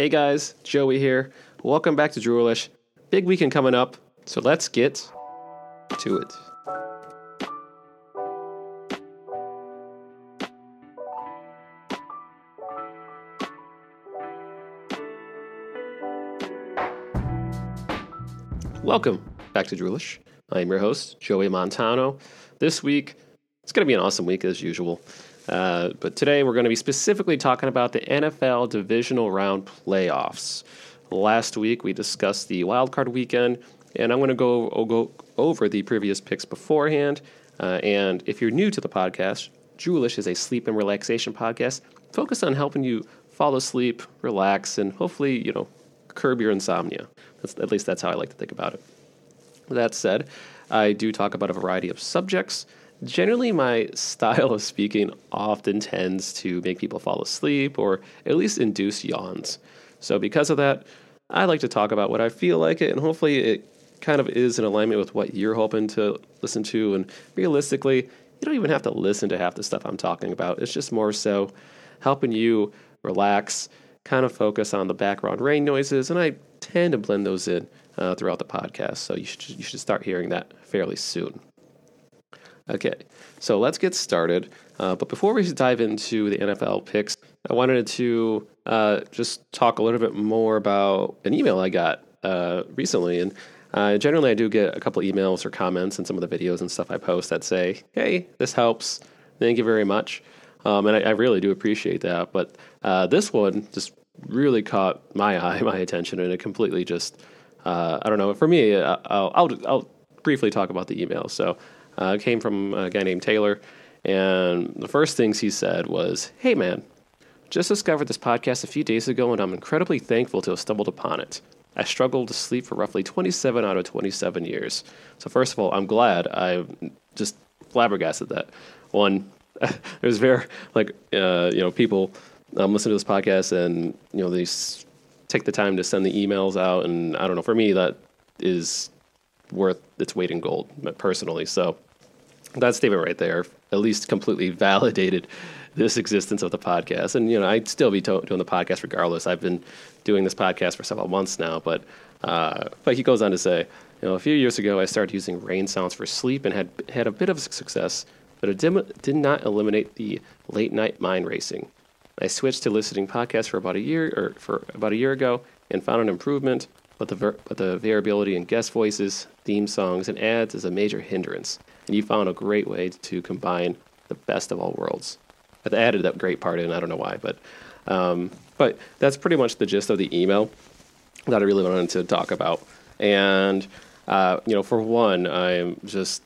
Hey guys, Joey here. Welcome back to Droolish. Big weekend coming up, so let's get to it. Welcome back to Droolish. I am your host, Joey Montano. This week, it's going to be an awesome week as usual. Uh, but today we're going to be specifically talking about the NFL divisional round playoffs. Last week we discussed the wild card weekend, and I'm going to go, go over the previous picks beforehand. Uh, and if you're new to the podcast, Droolish is a sleep and relaxation podcast focused on helping you fall asleep, relax, and hopefully, you know, curb your insomnia. That's, at least that's how I like to think about it. That said, I do talk about a variety of subjects. Generally, my style of speaking often tends to make people fall asleep or at least induce yawns. So, because of that, I like to talk about what I feel like it, and hopefully, it kind of is in alignment with what you're hoping to listen to. And realistically, you don't even have to listen to half the stuff I'm talking about. It's just more so helping you relax, kind of focus on the background rain noises, and I tend to blend those in uh, throughout the podcast. So you should you should start hearing that fairly soon. Okay, so let's get started. Uh, but before we dive into the NFL picks, I wanted to uh, just talk a little bit more about an email I got uh, recently. And uh, generally, I do get a couple emails or comments in some of the videos and stuff I post that say, hey, this helps. Thank you very much. Um, and I, I, really do appreciate that. But uh, this one just really caught my eye, my attention, and it completely just, uh, I don't know, for me, I'll, I'll, I'll briefly talk about the email. So, uh, came from a guy named Taylor. And the first things he said was, Hey, man, just discovered this podcast a few days ago, and I'm incredibly thankful to have stumbled upon it. I struggled to sleep for roughly 27 out of 27 years. So, first of all, I'm glad. I just flabbergasted that. One, there's very, like, uh, you know, people um, listen to this podcast and, you know, they s- take the time to send the emails out. And I don't know, for me, that is worth its weight in gold, personally. So, that statement right there at least completely validated this existence of the podcast. And, you know, I'd still be to- doing the podcast regardless. I've been doing this podcast for several months now. But, uh, but he goes on to say, you know, a few years ago, I started using rain sounds for sleep and had had a bit of success, but it did, did not eliminate the late night mind racing. I switched to listening podcasts for about a year or for about a year ago and found an improvement, but the ver- but the variability in guest voices, theme songs, and ads is a major hindrance and you found a great way to combine the best of all worlds. I've added that great part in. I don't know why, but um, but that's pretty much the gist of the email that I really wanted to talk about. And uh, you know, for one, I'm just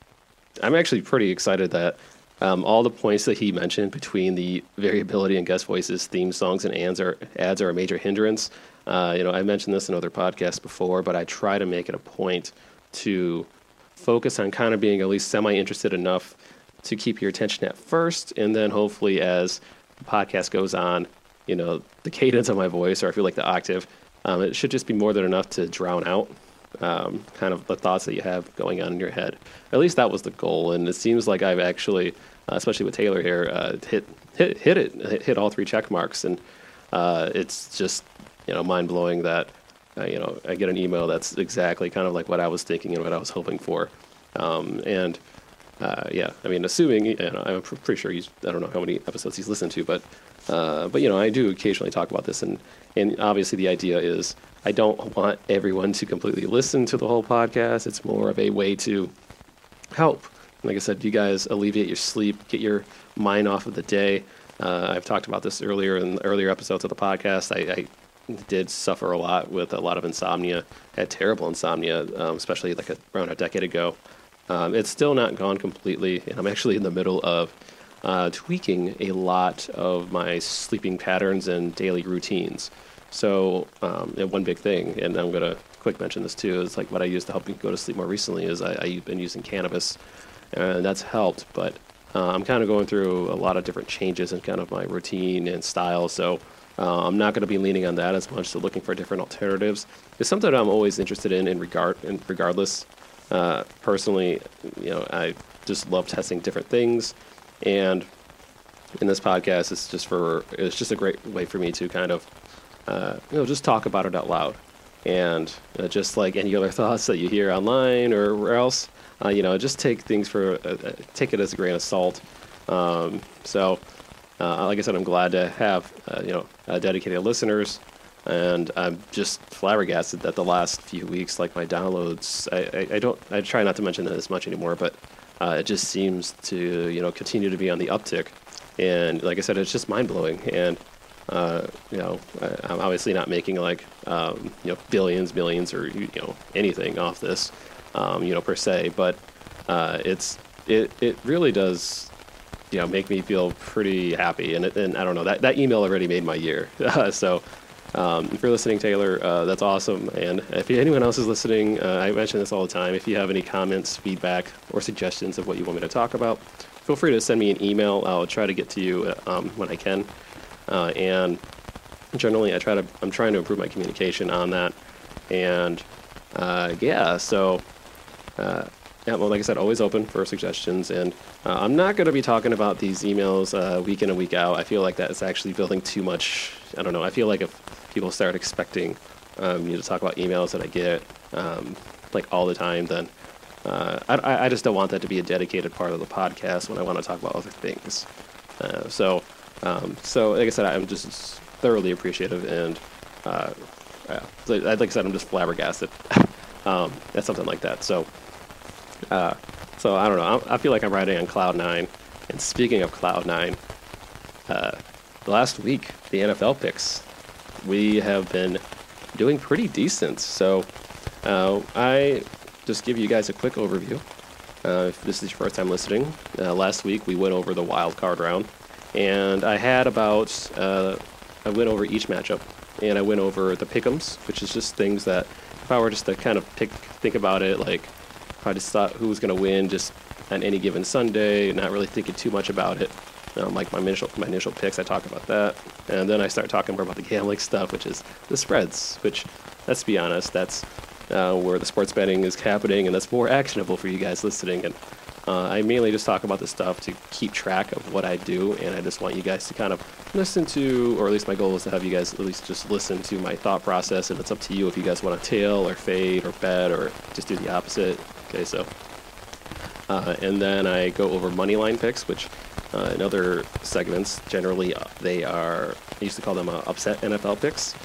I'm actually pretty excited that um, all the points that he mentioned between the variability in guest voices, theme songs, and ads are ads are a major hindrance. Uh, you know, I mentioned this in other podcasts before, but I try to make it a point to focus on kind of being at least semi interested enough to keep your attention at first, and then hopefully as the podcast goes on, you know, the cadence of my voice, or I feel like the octave, um, it should just be more than enough to drown out um, kind of the thoughts that you have going on in your head. At least that was the goal, and it seems like I've actually, uh, especially with Taylor here, uh, hit hit hit it, hit, hit all three check marks, and uh, it's just you know mind blowing that uh, you know, I get an email that's exactly kind of like what I was thinking and what I was hoping for. Um, and uh, yeah, I mean, assuming, you know, I'm pretty sure he's, I don't know how many episodes he's listened to, but, uh, but you know, I do occasionally talk about this, and and obviously the idea is I don't want everyone to completely listen to the whole podcast. It's more of a way to help. Like I said, you guys alleviate your sleep, get your mind off of the day. Uh, I've talked about this earlier in earlier episodes of the podcast. I, I did suffer a lot with a lot of insomnia. Had terrible insomnia, um, especially like a, around a decade ago. Um, it's still not gone completely, and I'm actually in the middle of uh, tweaking a lot of my sleeping patterns and daily routines. So, um, and one big thing, and I'm gonna quick mention this too, is like what I use to help me go to sleep more recently is I, have been using cannabis, and that's helped. But uh, I'm kind of going through a lot of different changes in kind of my routine and style. So uh, I'm not going to be leaning on that as much. So looking for different alternatives is something I'm always interested in. In regard, in regardless, uh, personally, you know, I just love testing different things, and in this podcast, it's just for it's just a great way for me to kind of uh, you know, just talk about it out loud. And uh, just like any other thoughts that you hear online or where else, uh, you know, just take things for, uh, take it as a grain of salt. Um, so, uh, like I said, I'm glad to have, you know, dedicated listeners. And I'm just flabbergasted that the last few weeks, like my downloads, I, I, I don't, I try not to mention that as much anymore, but it just seems to, you know, continue to be on the uptick. And like I said, it's just mind blowing. And uh, you know, I, am obviously not making like um, you know billions, millions, or you know anything off this, um, you know per se. But uh, it's it it really does you know make me feel pretty happy. And and I don't know that that email already made my year. so. Um, if you're listening, Taylor, uh, that's awesome. And if anyone else is listening, uh, I mention this all the time. If you have any comments, feedback, or suggestions of what you want me to talk about, feel free to send me an email. I'll try to get to you uh, um, when I can. Uh, and generally, I try to I'm trying to improve my communication on that. And uh, yeah, so uh, yeah, well, like I said, always open for suggestions. And uh, I'm not going to be talking about these emails uh, week in and week out. I feel like that is actually building too much. I don't know. I feel like if people start expecting um, me to talk about emails that I get um, like all the time, then uh, I, I, just don't want that to be a dedicated part of the podcast when I want to talk about other things. Uh, so um, so, like I said, I'm just thoroughly appreciative, and uh, yeah, like I said, I'm just flabbergasted um, at something like that. So, uh, so I don't know. I, I, feel like I'm riding on cloud nine. And speaking of cloud nine, uh, last week the NFL picks, we have been doing pretty decent. So, uh, I just give you guys a quick overview. Uh, if this is your first time listening, uh, last week we went over the wild card round and I had about uh, I went over each matchup, and I went over the pick'ems, which is just things that if I were just to kind of pick think about it, like I just thought who was going to win just on any given Sunday, not really thinking too much about it. Um, like my initial my initial picks, I talk about that, and then I start talking more about the gambling stuff, which is the spreads. Which, let's be honest, that's uh, where the sports betting is happening, and that's more actionable for you guys listening. And uh, I mainly just talk about this stuff to keep track of what I do, and I just want you guys to kind of listen to, or at least my goal is to have you guys at least just listen to my thought process, and it's up to you if you guys want to tail or fade or bet or just do the opposite. Okay, so. Uh, and then I go over money line picks, which uh, in other segments, generally uh, they are, I used to call them uh, upset NFL picks,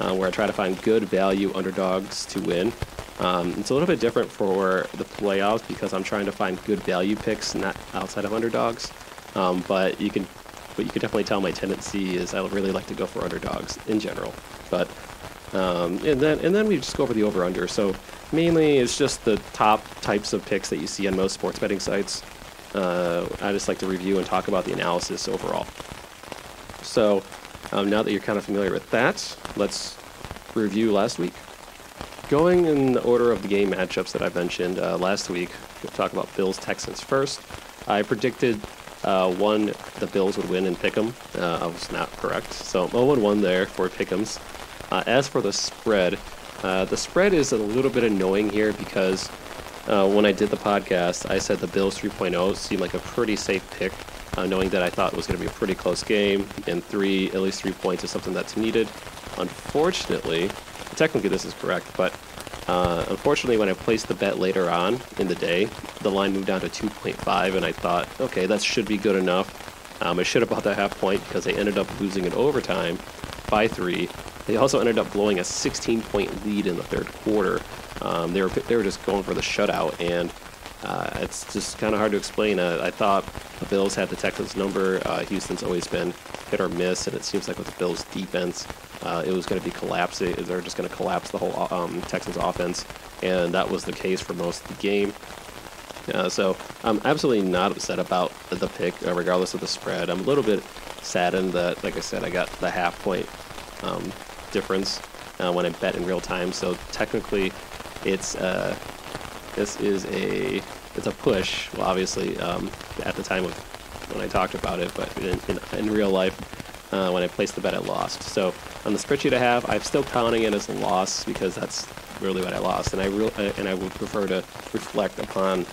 uh, where I try to find good value underdogs to win. Um, it's a little bit different for the playoffs because I'm trying to find good value picks, not outside of underdogs. Um, but you can, but you can definitely tell my tendency is I really like to go for underdogs in general. But um, and then and then we just go over the over under. So mainly it's just the top types of picks that you see on most sports betting sites. Uh, I just like to review and talk about the analysis overall. So um, now that you're kind of familiar with that, let's review last week. Going in the order of the game matchups that I mentioned uh, last week, we'll talk about Bills Texans first. I predicted uh, one the Bills would win in Pick'em. Uh, I was not correct, so 0-1 there for Pick'ems. Uh, as for the spread, uh, the spread is a little bit annoying here because uh, when I did the podcast, I said the Bills 3.0 seemed like a pretty safe pick, knowing that I thought it was going to be a pretty close game, and three, at least three points is something that's needed. Unfortunately, technically this is correct, but uh, unfortunately, when I placed the bet later on in the day, the line moved down to 2.5, and I thought, okay, that should be good enough. Um, I should have bought that half point because they ended up losing in overtime by three. They also ended up blowing a 16 point lead in the third quarter. Um, they were they were just going for the shutout, and uh, it's just kind of hard to explain. Uh, I thought the Bills had the Texans number. Uh, Houston's always been hit or miss, and it seems like with the Bills' defense, uh, it was going to be collapsing. They're just going to collapse the whole um, Texans offense, and that was the case for most of the game. Uh, so I'm absolutely not upset about the pick, uh, regardless of the spread. I'm a little bit saddened that, like I said, I got the half point um, difference uh, when I bet in real time. So technically, it's uh, this is a it's a push. Well, obviously, um, at the time of when I talked about it, but in, in, in real life, uh, when I placed the bet, I lost. So on the spreadsheet I have, I'm still counting it as a loss because that's really what I lost, and I re- uh, and I would prefer to reflect upon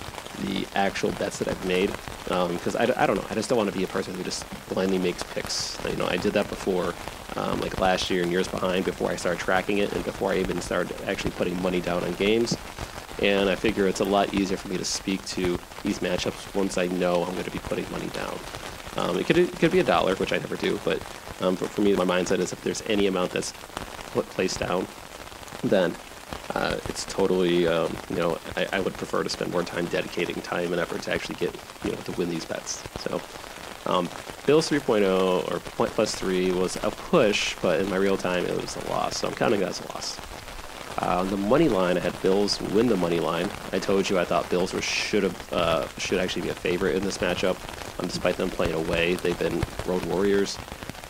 the actual bets that I've made because um, I, I don't know. I just don't want to be a person who just blindly makes picks. You know, I did that before. Um, like last year and years behind before I started tracking it and before I even started actually putting money down on games. And I figure it's a lot easier for me to speak to these matchups once I know I'm going to be putting money down. Um, it, could, it could be a dollar, which I never do, but um, for, for me, my mindset is if there's any amount that's put placed down, then uh, it's totally, um, you know, I, I, would prefer to spend more time dedicating time and effort to actually get, you know, to win these bets. So, um, Bills 3.0 or point plus three was a push, but in my real time it was a loss. So I'm counting that as a loss. Uh, on the money line, I had Bills win the money line. I told you I thought Bills were should have uh, should actually be a favorite in this matchup, um, despite them playing away. They've been road warriors.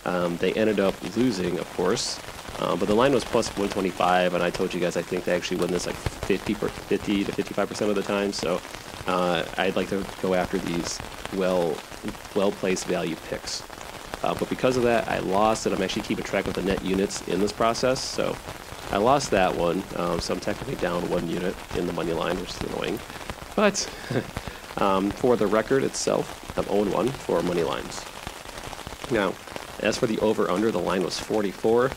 Um, they ended up losing, of course, uh, but the line was plus 125, and I told you guys I think they actually win this like 50, 50 to 55 percent of the time. So uh, I'd like to go after these well well placed value picks. Uh, but because of that, I lost, and I'm actually keeping track of the net units in this process. So I lost that one, um, so I'm technically down one unit in the money line, which is annoying. But um, for the record itself, I'm 0 1 for money lines. Now, as for the over under, the line was 44. Uh,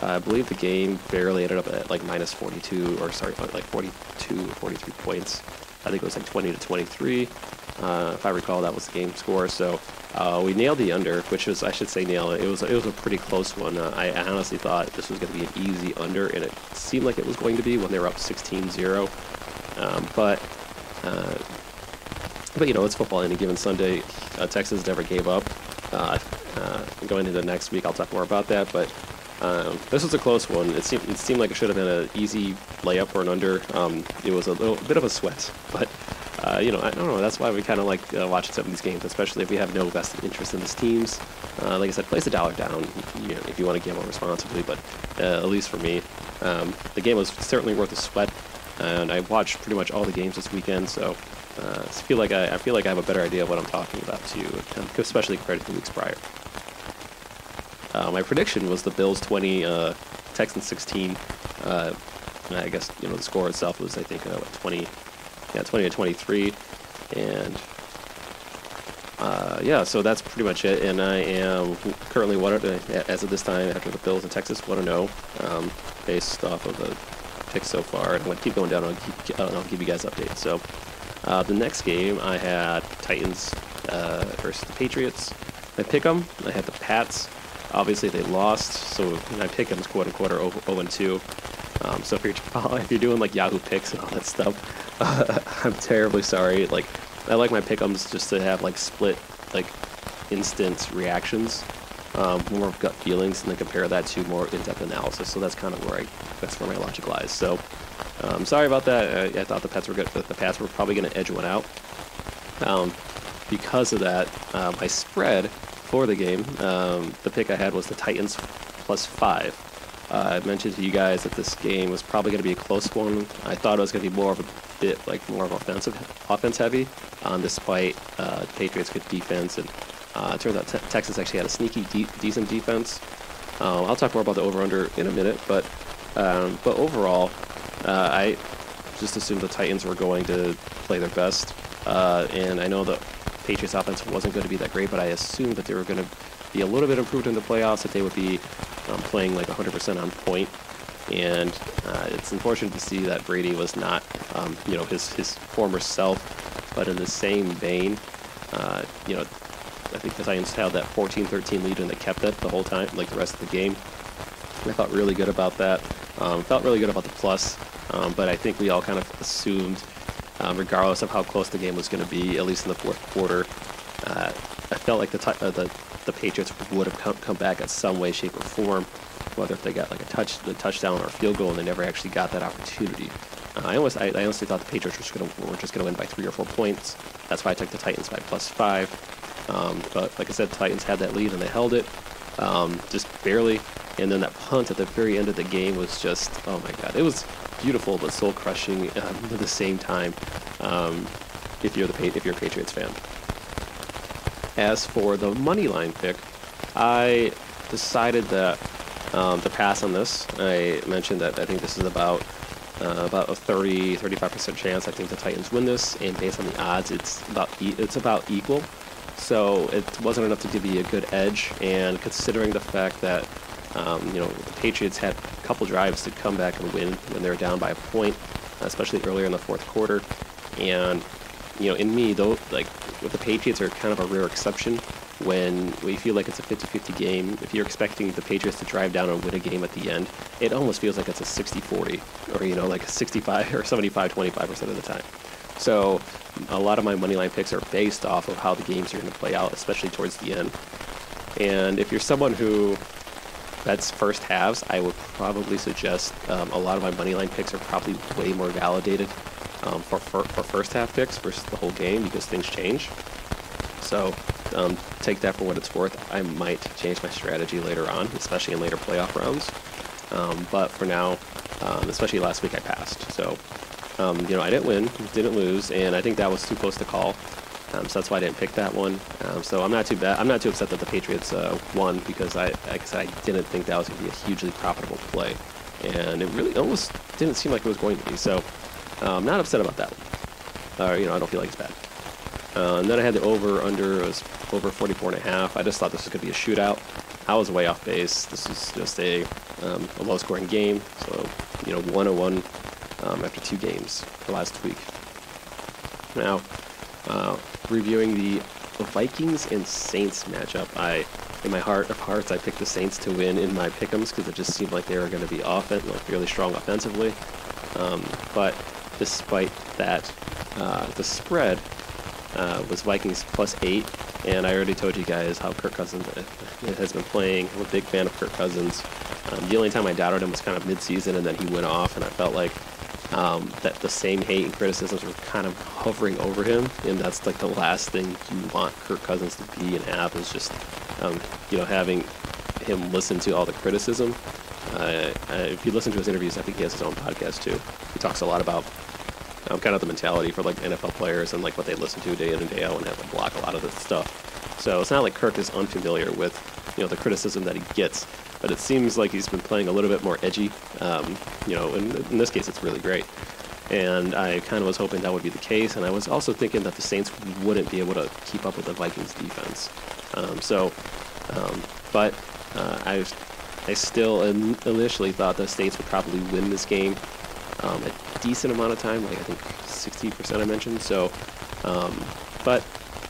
I believe the game barely ended up at like minus 42, or sorry, like 42 or 43 points. I think it was like 20 to 23. Uh, if I recall, that was the game score. So uh, we nailed the under, which was I should say nail it. It was it was a pretty close one. Uh, I honestly thought this was going to be an easy under, and it seemed like it was going to be when they were up 16-0. Um, but uh, but you know it's football. Any given Sunday, uh, Texans never gave up. Uh, going into the next week, I'll talk more about that. But um, this was a close one. It seemed, it seemed like it should have been an easy layup or an under. Um, it was a little bit of a sweat, but uh, you know, I don't know. That's why we kind of like uh, watching some of these games, especially if we have no vested interest in these teams. Uh, like I said, place a dollar down you know, if you want to gamble responsibly. But uh, at least for me, um, the game was certainly worth a sweat, and I watched pretty much all the games this weekend. So uh, I feel like I, I, feel like I have a better idea of what I'm talking about too, especially compared to the weeks prior. Uh, my prediction was the Bills 20, Texans 16. I guess you know the score itself was I think uh, 20 yeah, 20 to 23. And uh, yeah, so that's pretty much it. And I am currently one as of this time after the Bills in Texans, one to know um, based off of the picks so far. And I'm to keep going down. and I'll, keep, I'll give you guys updates. So uh, the next game I had Titans uh, versus the Patriots. I pick them. I had the Pats. Obviously they lost, so pick'em quote unquote 0 and 2. Um, so if you're if you're doing like Yahoo picks and all that stuff, uh, I'm terribly sorry. Like I like my pick'ems just to have like split like instant reactions, um, more gut feelings, and then compare that to more in-depth analysis. So that's kind of where I that's where my logic lies. So um, sorry about that. I, I, thought the pets were good, but the pats were probably going to edge one out. Um, because of that, uh, my spread for the game, um, the pick I had was the Titans plus five. Uh, I mentioned to you guys that this game was probably going to be a close one. I thought it was going to be more of a bit like more of offensive, offense heavy, um, despite uh, Patriots' good defense. And uh, it turns out te- Texas actually had a sneaky, de- decent defense. Uh, I'll talk more about the over/under in a minute, but um, but overall, uh, I just assumed the Titans were going to play their best, uh, and I know the Patriots' offense wasn't going to be that great, but I assumed that they were going to be a little bit improved in the playoffs, that they would be um, playing like 100% on point. And uh, it's unfortunate to see that Brady was not, um, you know, his, his former self. But in the same vein, uh, you know, I think the Titans held that 14-13 lead and they kept it the whole time, like the rest of the game. I felt really good about that. Um, felt really good about the plus, um, but I think we all kind of assumed, um, regardless of how close the game was going to be, at least in the fourth quarter, uh, I felt like the, uh, the the Patriots would have come, come back in some way, shape, or form, whether if they got like a touch, a touchdown or a field goal, and they never actually got that opportunity. Uh, I almost, I, I, honestly thought the Patriots were just going to, win by three or four points. That's why I took the Titans by plus five. Um, but like I said, Titans had that lead and they held it, um, just barely. And then that punt at the very end of the game was just, oh my god, it was beautiful but soul crushing um, at the same time. Um, if you're the if you're a Patriots fan. As for the money line pick, I decided that um, to pass on this. I mentioned that I think this is about uh, about a 30 35% chance I think the Titans win this, and based on the odds, it's about e- it's about equal. So it wasn't enough to give me a good edge, and considering the fact that Um, you know, the Patriots had a couple drives to come back and win when they were down by a point, especially earlier in the fourth quarter. And you know, in me, though, like with the Patriots are kind of a rare exception when we feel like it's a 50-50 game. If you're expecting the Patriots to drive down and win a game at the end, it almost feels like it's a 60-40 or you know, like a 65 or 75-25% of the time. So a lot of my money line picks are based off of how the games are going to play out, especially towards the end. And if you're someone who bets first halves, I would probably suggest um, a lot of my money line picks are probably way more validated um, for, for, for first half picks versus the whole game because things change. So um, take that for what it's worth. I might change my strategy later on, especially in later playoff rounds. Um, but for now, um, especially last week, I passed. So um, you know, I didn't win, didn't lose, and I think that was too close to call. Um, so that's why I didn't pick that one. Um, so I'm not too bad. I'm not too upset that the Patriots uh, won because I, like I said, I didn't think that was going to be a hugely profitable play, and it really almost didn't seem like it was going to be. So I'm um, not upset about that one. Uh, you know, I don't feel like it's bad. Uh, and then I had the over under it was over 44 and a half. I just thought this was going to be a shootout. I was way off base. This is just a, um, a low scoring game. So you know, 101 um, after two games the last week. Now, uh, reviewing the Vikings and Saints matchup, I, in my heart of hearts, I picked the Saints to win in my pick'ems because it just seemed like they were going to be offense, like really strong offensively. Um, but despite that, uh, the spread uh, was Vikings plus eight, and I already told you guys how Kirk Cousins uh, has been playing. I'm a big fan of Kirk Cousins. Um, the only time I doubted him was kind of midseason, and then he went off, and I felt like um, that the same hate and criticisms were kind of hovering over him, and that's like the last thing you want Kirk Cousins to be and have is just, um, you know, having him listen to all the criticism. Uh, if you listen to his interviews, I think he has his own podcast too. He talks a lot about um, kind of the mentality for like NFL players and like what they listen to day in and day out, and have to block a lot of this stuff. So it's not like Kirk is unfamiliar with, you know, the criticism that he gets but it seems like he's been playing a little bit more edgy. Um, you know, in, in this case, it's really great. And I kind of was hoping that would be the case, and I was also thinking that the Saints wouldn't be able to keep up with the Vikings defense. Um, so, um, but uh, I, I still initially thought the Saints would probably win this game um, a decent amount of time, like I think 60% I mentioned. So, um, but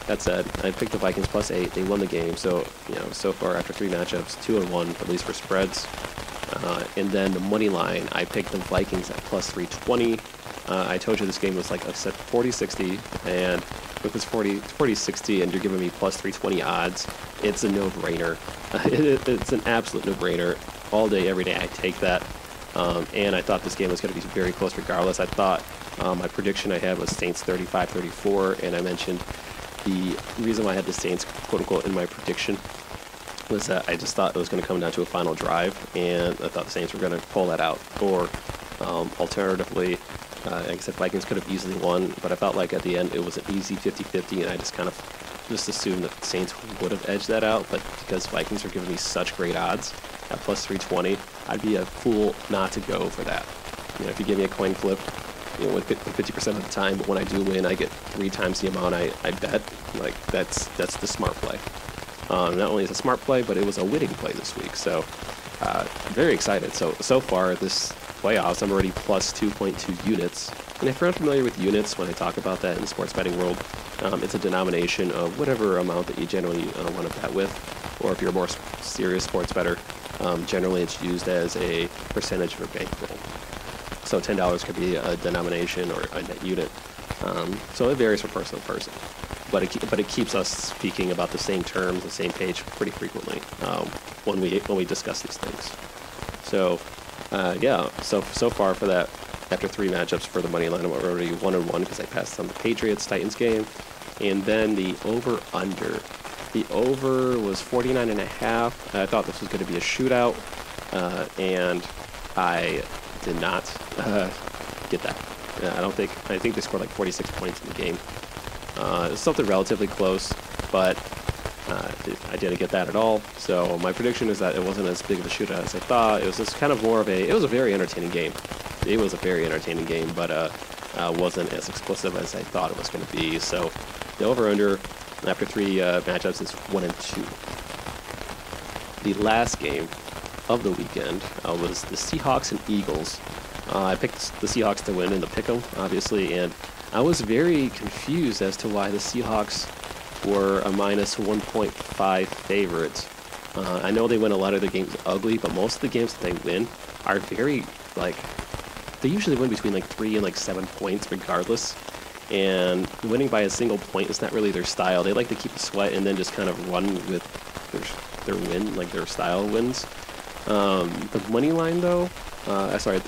that said, I picked the Vikings plus eight. They won the game, so you know so far after three matchups, two and one at least for spreads. Uh, and then the money line, I picked the Vikings at plus 320. Uh, I told you this game was like a said 40-60, and with this 40 40-60, and you're giving me plus 320 odds, it's a no-brainer. it, it's an absolute no-brainer. All day, every day, I take that. Um, and I thought this game was going to be very close regardless. I thought um, my prediction I had was Saints 35-34, and I mentioned the reason why I had the Saints, quote unquote, in my prediction was that I just thought it was going to come down to a final drive, and I thought the Saints were going to pull that out. Or um, alternatively, uh, like I said, Vikings could have easily won, but I felt like at the end it was an easy 50-50, and I just kind of just assumed that the Saints would have edged that out. But because Vikings are giving me such great odds at plus 320, I'd be a fool not to go for that. You know, if you give me a coin flip, you know, with 50% of the time, but when I do win, I get three times the amount I, I bet. Like, that's that's the smart play. Um, not only is a smart play, but it was a winning play this week. So, uh, very excited. So, so far, this playoffs, I'm already plus 2.2 units. And if you're unfamiliar with units, when I talk about that in the sports betting world, um, it's a denomination of whatever amount that you generally uh, want to bet with. Or if you're a more serious sports better, um, generally it's used as a percentage of your bankroll. So $10 could be a denomination or a net unit. Um, so it varies from person to person. But it, but it keeps us speaking about the same terms, the same page pretty frequently um, when we when we discuss these things. So uh, yeah, so so far for that, after three matchups for the money line, I'm already one and one because I passed on the Patriots Titans game, and then the over under. The over was 49 and a half. I thought this was going to be a shootout, uh, and I did not uh, get that. I don't think. I think they scored like 46 points in the game. Uh, something relatively close, but uh, I didn't get that at all. So my prediction is that it wasn't as big of a shootout as I thought. It was just kind of more of a. It was a very entertaining game. It was a very entertaining game, but uh, uh wasn't as explosive as I thought it was going to be. So the over/under after three uh, matchups is one and two. The last game of the weekend uh, was the Seahawks and Eagles. Uh, I picked the Seahawks to win in the pick'em, obviously, and I was very confused as to why the Seahawks were a minus 1.5 favorite. Uh, I know they win a lot of the games ugly, but most of the games that they win are very like they usually win between like three and like seven points, regardless. And winning by a single point is not really their style. They like to keep the sweat and then just kind of run with their, their win, like their style wins. Um, the money line, though, uh, sorry,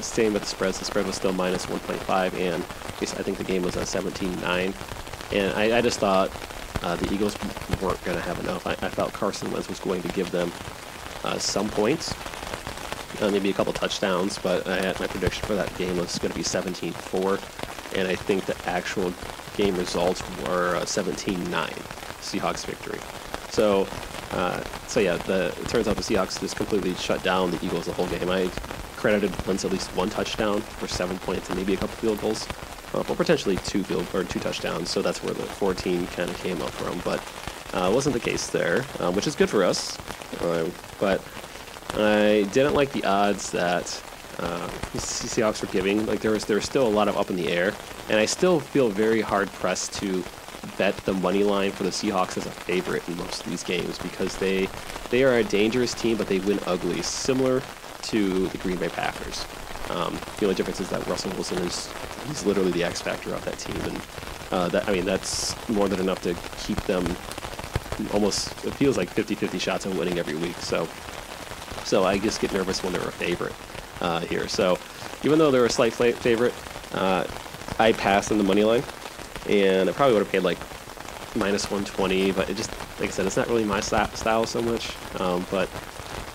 same with the spreads. The spread was still minus 1.5, and I think the game was at 17-9. And I, I just thought uh, the Eagles weren't going to have enough. I, I, felt Carson Wentz was going to give them uh, some points, uh, maybe a couple touchdowns, but I had my prediction for that game was going to be 17-4, and I think the actual game results were 17-9, uh, Seahawks victory. So, uh, so yeah, the, it turns out the Seahawks just completely shut down the Eagles the whole game. I credited Wentz at least one touchdown for seven points and maybe a couple field goals uh, well, potentially two field or two touchdowns. So that's where the 14 kind of came up from. But uh, wasn't the case there, um, which is good for us. Uh, but I didn't like the odds that uh, the Seahawks were giving. Like there was there was still a lot of up in the air, and I still feel very hard pressed to bet the money line for the Seahawks as a favorite in most of these games because they they are a dangerous team, but they win ugly, similar to the Green Bay Packers. Um, the only difference is that Russell Wilson is he's literally the X factor of that team, and uh, that I mean that's more than enough to keep them almost. It feels like 50-50 shots of winning every week. So, so I just get nervous when they're a favorite uh, here. So, even though they're a slight favorite, uh, I pass on the money line, and I probably would have paid like minus 120, but it just like I said, it's not really my style so much. Um, but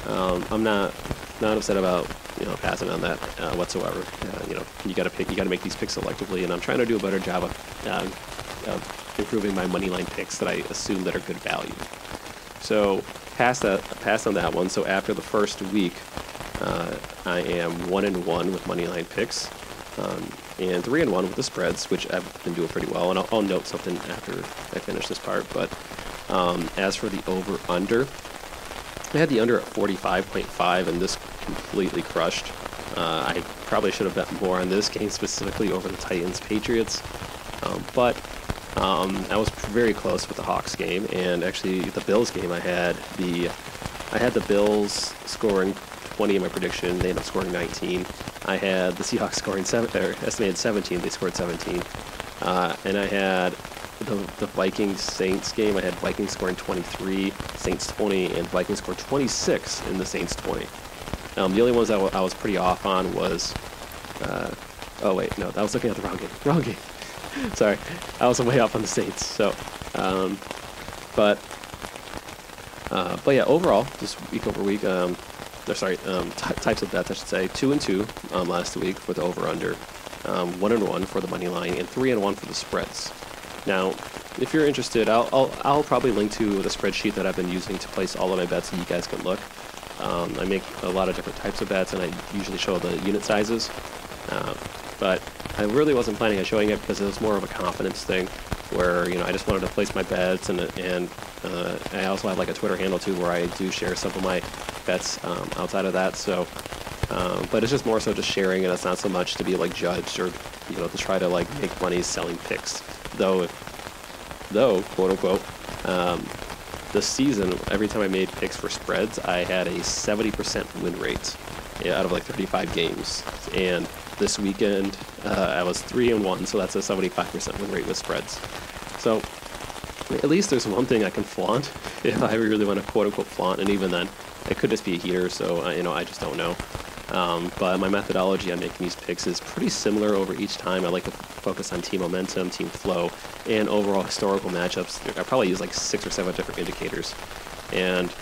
um, I'm not not upset about you know passing on that uh, whatsoever. Uh, you know, you got to pick, you got to make these picks selectively, and I'm trying to do a better job of, uh, of improving my money line picks that I assume that are good value. So pass that, pass on that one. So after the first week, uh, I am one and one with money line picks. Um, and three and one with the spreads, which I've been doing pretty well. And I'll, I'll note something after I finish this part. But um, as for the over under, I had the under at 45.5, and this completely crushed. Uh, I probably should have bet more on this game specifically over the Titans Patriots, um, but um, I was very close with the Hawks game, and actually the Bills game I had the I had the Bills scoring 20 in my prediction. They ended up scoring 19. I had the Seahawks scoring seven, or estimated 17. They scored 17, uh, and I had the, the Vikings Saints game. I had Vikings scoring 23, Saints 20, and Vikings scored 26 in the Saints 20. Um, the only ones that I was pretty off on was, uh, oh wait, no, I was looking at the wrong game. Wrong game. Sorry, I was way off on the Saints. So, um, but, uh, but yeah, overall, just week over week, um, or sorry, um, types of bets, I should say, two and two um, last week for the over under, um, one and one for the money line, and three and one for the spreads. Now, if you're interested, I'll, I'll, I'll probably link to the spreadsheet that I've been using to place all of my bets so you guys can look. Um, I make a lot of different types of bets, and I usually show the unit sizes. Uh, but I really wasn't planning on showing it because it was more of a confidence thing, where you know I just wanted to place my bets, and and uh, I also have like a Twitter handle too, where I do share some of my bets um, outside of that. So, um, but it's just more so just sharing, and it's not so much to be like judged or you know to try to like make money selling picks. Though, though quote unquote, um, this season, every time I made picks for spreads, I had a 70% win rate out of like 35 games. And this weekend, uh, I was three and one, so that's a 75% win rate with spreads. So at least there's one thing I can flaunt if I really want to quote unquote flaunt, and even then, it could just be a heater. So uh, you know, I just don't know. Um, but my methodology on making these picks is pretty similar over each time. I like to focus on team momentum, team flow, and overall historical matchups. I probably use like six or seven different indicators. And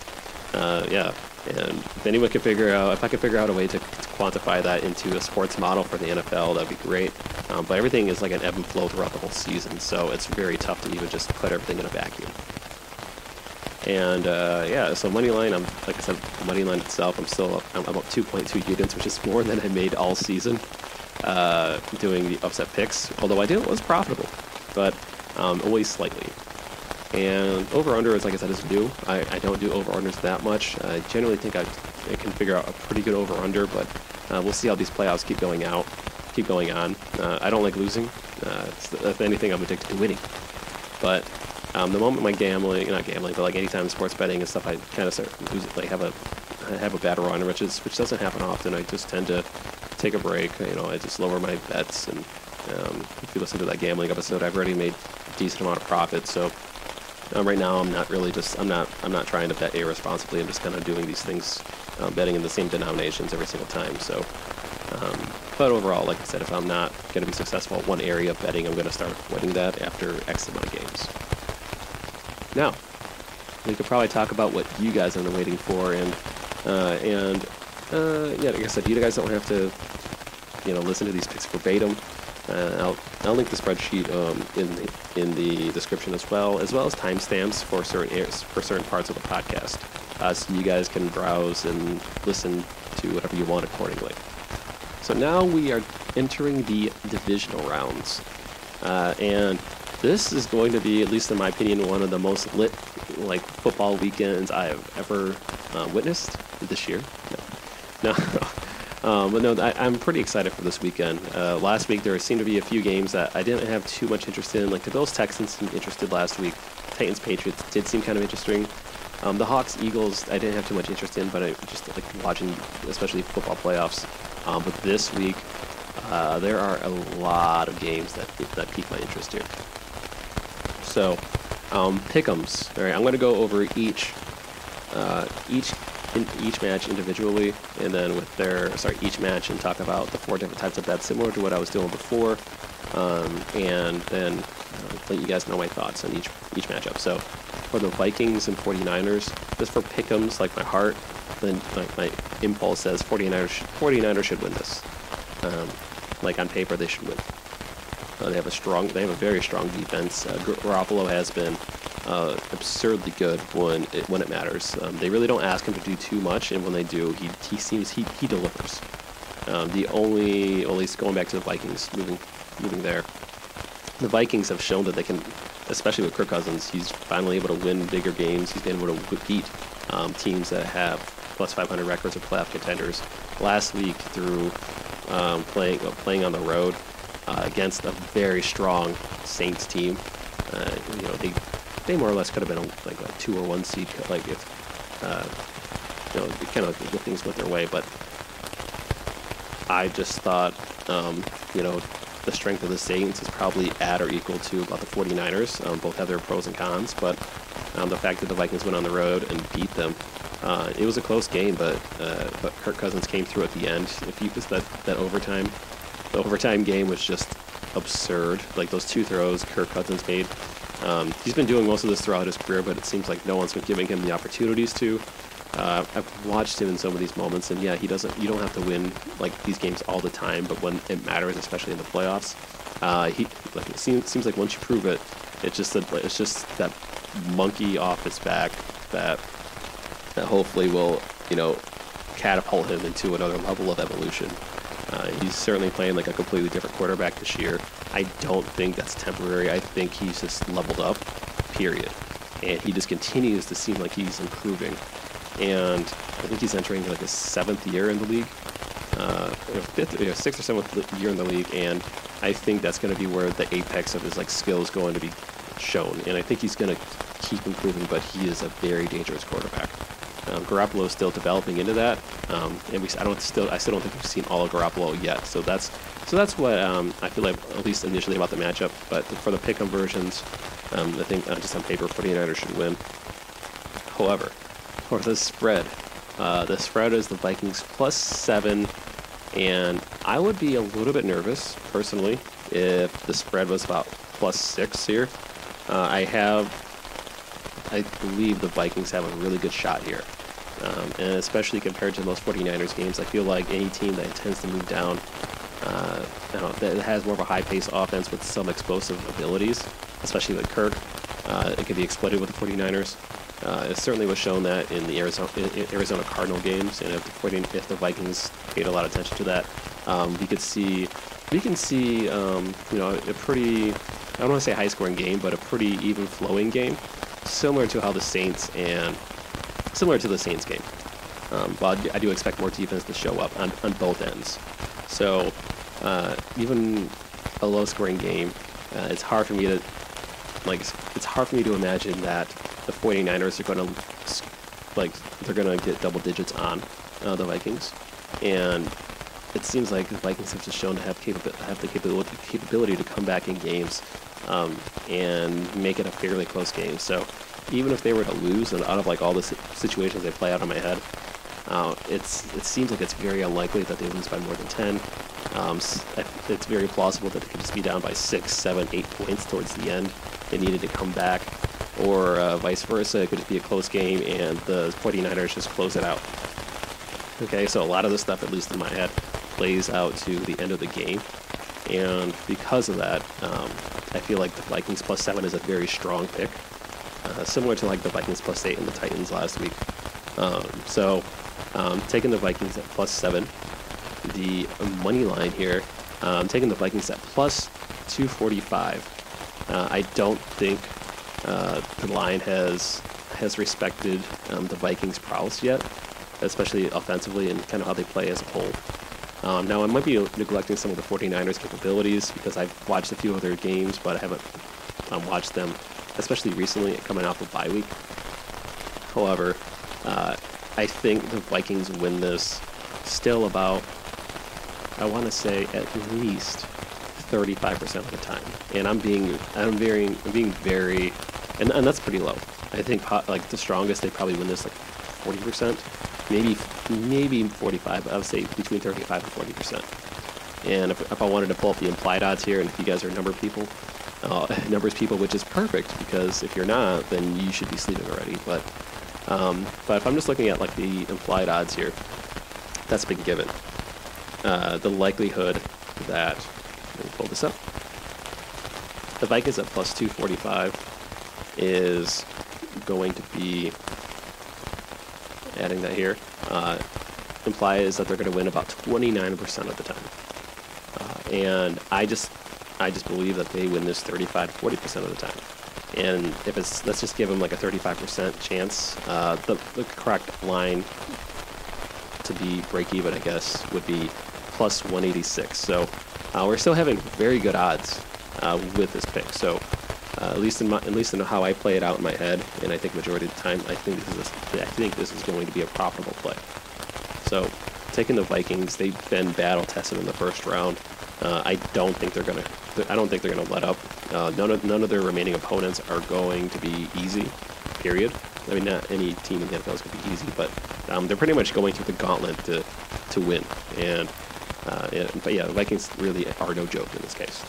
uh, yeah, and if anyone can figure out, if I can figure out a way to, to, quantify that into a sports model for the NFL, that'd be great. Um, but everything is like an ebb and flow throughout the whole season, so it's very tough to even just put everything in a vacuum. And uh, yeah, so money line, I'm like I said, money line itself, I'm still up, I'm about 2.2 units, which is more than I made all season uh, doing the upset picks. Although I did it was profitable, but um, only slightly. And over under is like I said is new. I, I don't do over unders that much. I generally think I I can figure out a pretty good over under, but uh, we'll see how these playoffs keep going out, keep going on. Uh, I don't like losing. Uh, if anything, I'm addicted to winning. But um, the moment my gambling, not gambling, but like anytime sports betting and stuff, I kind of start losing, like have a I have a bad run, which is which doesn't happen often. I just tend to take a break. You know, I just lower my bets, and um, if you listen to that gambling episode, I've already made decent amount of profit. So um, right now, I'm not really just I'm not I'm not trying to bet irresponsibly. I'm just kind of doing these things, um, betting in the same denominations every single time. So, um, but overall, like I said, if I'm not going to be successful at one area of betting, I'm going to start avoiding that after X amount of games. Now, we could probably talk about what you guys have been waiting for, and uh, and uh, yeah, like I said, you guys don't have to, you know, listen to these picks verbatim. Uh, I'll, I'll link the spreadsheet um, in the, in the description as well, as well as timestamps for certain areas, for certain parts of the podcast, uh, so you guys can browse and listen to whatever you want accordingly. So now we are entering the divisional rounds, uh, and this is going to be, at least in my opinion, one of the most lit like football weekends I have ever uh, witnessed this year. No, no. Um, but no, I, am pretty excited for this weekend. Uh, last week there seemed to be a few games that I didn't have too much interest in. Like the Bills Texans seemed interested last week. Titans Patriots did seem kind of interesting. Um, the Hawks Eagles I didn't have too much interest in, but I just like watching, especially football playoffs. Um, but this week uh, there are a lot of games that that pique my interest here. So, um, pick'ems. All right, I'm going to go over each uh, each in each match individually, and then with their sorry each match and talk about the four different types of bets, similar to what I was doing before, um, and then uh, let you guys know my thoughts on each each matchup. So for the Vikings and 49ers, just for pick'ems, like my heart, then like my impulse says 49ers 49ers should win this. Um, like on paper, they should win. Uh, they have a strong, they have a very strong defense. Uh, Garoppolo has been uh, absurdly good when it, when it matters. Um, they really don't ask him to do too much, and when they do, he, he seems he, he delivers. Um, the only, at least going back to the Vikings, moving moving there, the Vikings have shown that they can, especially with Kirk Cousins, he's finally able to win bigger games. He's been able to beat um, teams that have plus 500 records or playoff contenders. Last week, through um, playing uh, playing on the road uh, against a very strong Saints team, uh, you know they they more or less could have been a, like a two or one seed, like if uh, you know, kind of if things went their way. But I just thought, um, you know, the strength of the Saints is probably at or equal to about the 49ers. Um, both have their pros and cons, but um, the fact that the Vikings went on the road and beat them, uh, it was a close game, but uh, but Kirk Cousins came through at the end. If he was that that overtime, the overtime game was just absurd. Like those two throws Kirk Cousins made um, he's been doing most of this throughout his career, but it seems like no one's been giving him the opportunities to. Uh, I've watched him in some of these moments, and yeah, he doesn't. You don't have to win like these games all the time, but when it matters, especially in the playoffs, uh, he like it seems, seems like once you prove it, it's just that it's just that monkey off his back that that hopefully will you know catapult him into another level of evolution. Uh, he's certainly playing like a completely different quarterback this year. I don't think that's temporary. I think he's just leveled up, period. And he just continues to seem like he's improving. And I think he's entering like his seventh year in the league, uh, fifth, you know, sixth or seventh year in the league. And I think that's going to be where the apex of his like skill is going to be shown. And I think he's going to keep improving, but he is a very dangerous quarterback. Um, Garoppolo is still developing into that, um, and we I don't still I still don't think we've seen all of Garoppolo yet. So that's so that's what um, I feel like at least initially about the matchup. But for the pick versions, um, I think uh, just on paper, 49ers should win. However, for the spread, uh, the spread is the Vikings plus seven, and I would be a little bit nervous personally if the spread was about plus six here. Uh, I have I believe the Vikings have a really good shot here. Um, and especially compared to most 49ers games, I feel like any team that tends to move down, uh, know, that has more of a high-paced offense with some explosive abilities, especially with Kirk, uh, it can be exploited with the 49ers. Uh, it certainly was shown that in the Arizona, Arizona Cardinal games, and if the, 40, if the Vikings paid a lot of attention to that, um, we could see we can see um, you know a pretty I don't want to say high-scoring game, but a pretty even flowing game similar to how the Saints and similar to the Saints game. Um, but I do expect more defense to show up on, on both ends. So uh, even a low-scoring game, uh, it's hard for me to like. It's hard for me to imagine that the 49ers are going to like they're going to get double digits on uh, the Vikings, and it seems like the Vikings have just shown to have capa- have the capability capability to come back in games um, and make it a fairly close game. So even if they were to lose, and out of like all the situations they play out in my head, uh, it's it seems like it's very unlikely that they lose by more than ten. Um, it's very plausible that they could just be down by six, seven, eight points towards the end. They needed to come back, or uh, vice versa. It could just be a close game and the 49ers just close it out. Okay, so a lot of the stuff, at least in my head, plays out to the end of the game. And because of that, um, I feel like the Vikings plus seven is a very strong pick, uh, similar to like the Vikings plus eight and the Titans last week. Um, so, um, taking the Vikings at plus seven, the money line here, um, taking the Vikings at plus 245. Uh, I don't think uh, the line has has respected um, the Vikings' prowess yet, especially offensively and kind of how they play as a whole. Um, now, I might be neglecting some of the 49ers' capabilities because I've watched a few of their games, but I haven't um, watched them, especially recently coming off of bye week. However, uh, I think the Vikings win this still about, I want to say, at least 35% of the time. And I'm being, I'm very, I'm being very, and, and that's pretty low. I think like the strongest, they probably win this like 40% maybe maybe 45. I would say between 35 and 40 percent. And if, if I wanted to pull up the implied odds here, and if you guys are number people, uh, numbers people, which is perfect because if you're not, then you should be sleeping already. But um, but if I'm just looking at like the implied odds here, that's been given. Uh, the likelihood that let me pull this up. The Vikings at plus 245 is going to be adding that here, uh, implies that they're going to win about 29% of the time. Uh, and I just, I just believe that they win this 35 40% of the time. And if it's, let's just give them like a 35% chance, uh, the, the correct line to be break even, I guess, would be plus 186. So uh, we're still having very good odds uh, with this pick. So uh, at least in my, at least in how I play it out in my head, and I think majority of the time, I think this is a, I think this is going to be a profitable play. So, taking the Vikings, they've been battle tested in the first round. Uh, I don't think they're gonna. I don't think they're gonna let up. Uh, none of none of their remaining opponents are going to be easy. Period. I mean, not any team in the NFL is going to be easy, but um, they're pretty much going through the gauntlet to to win. And, uh, and but yeah, the Vikings really are no joke in this case.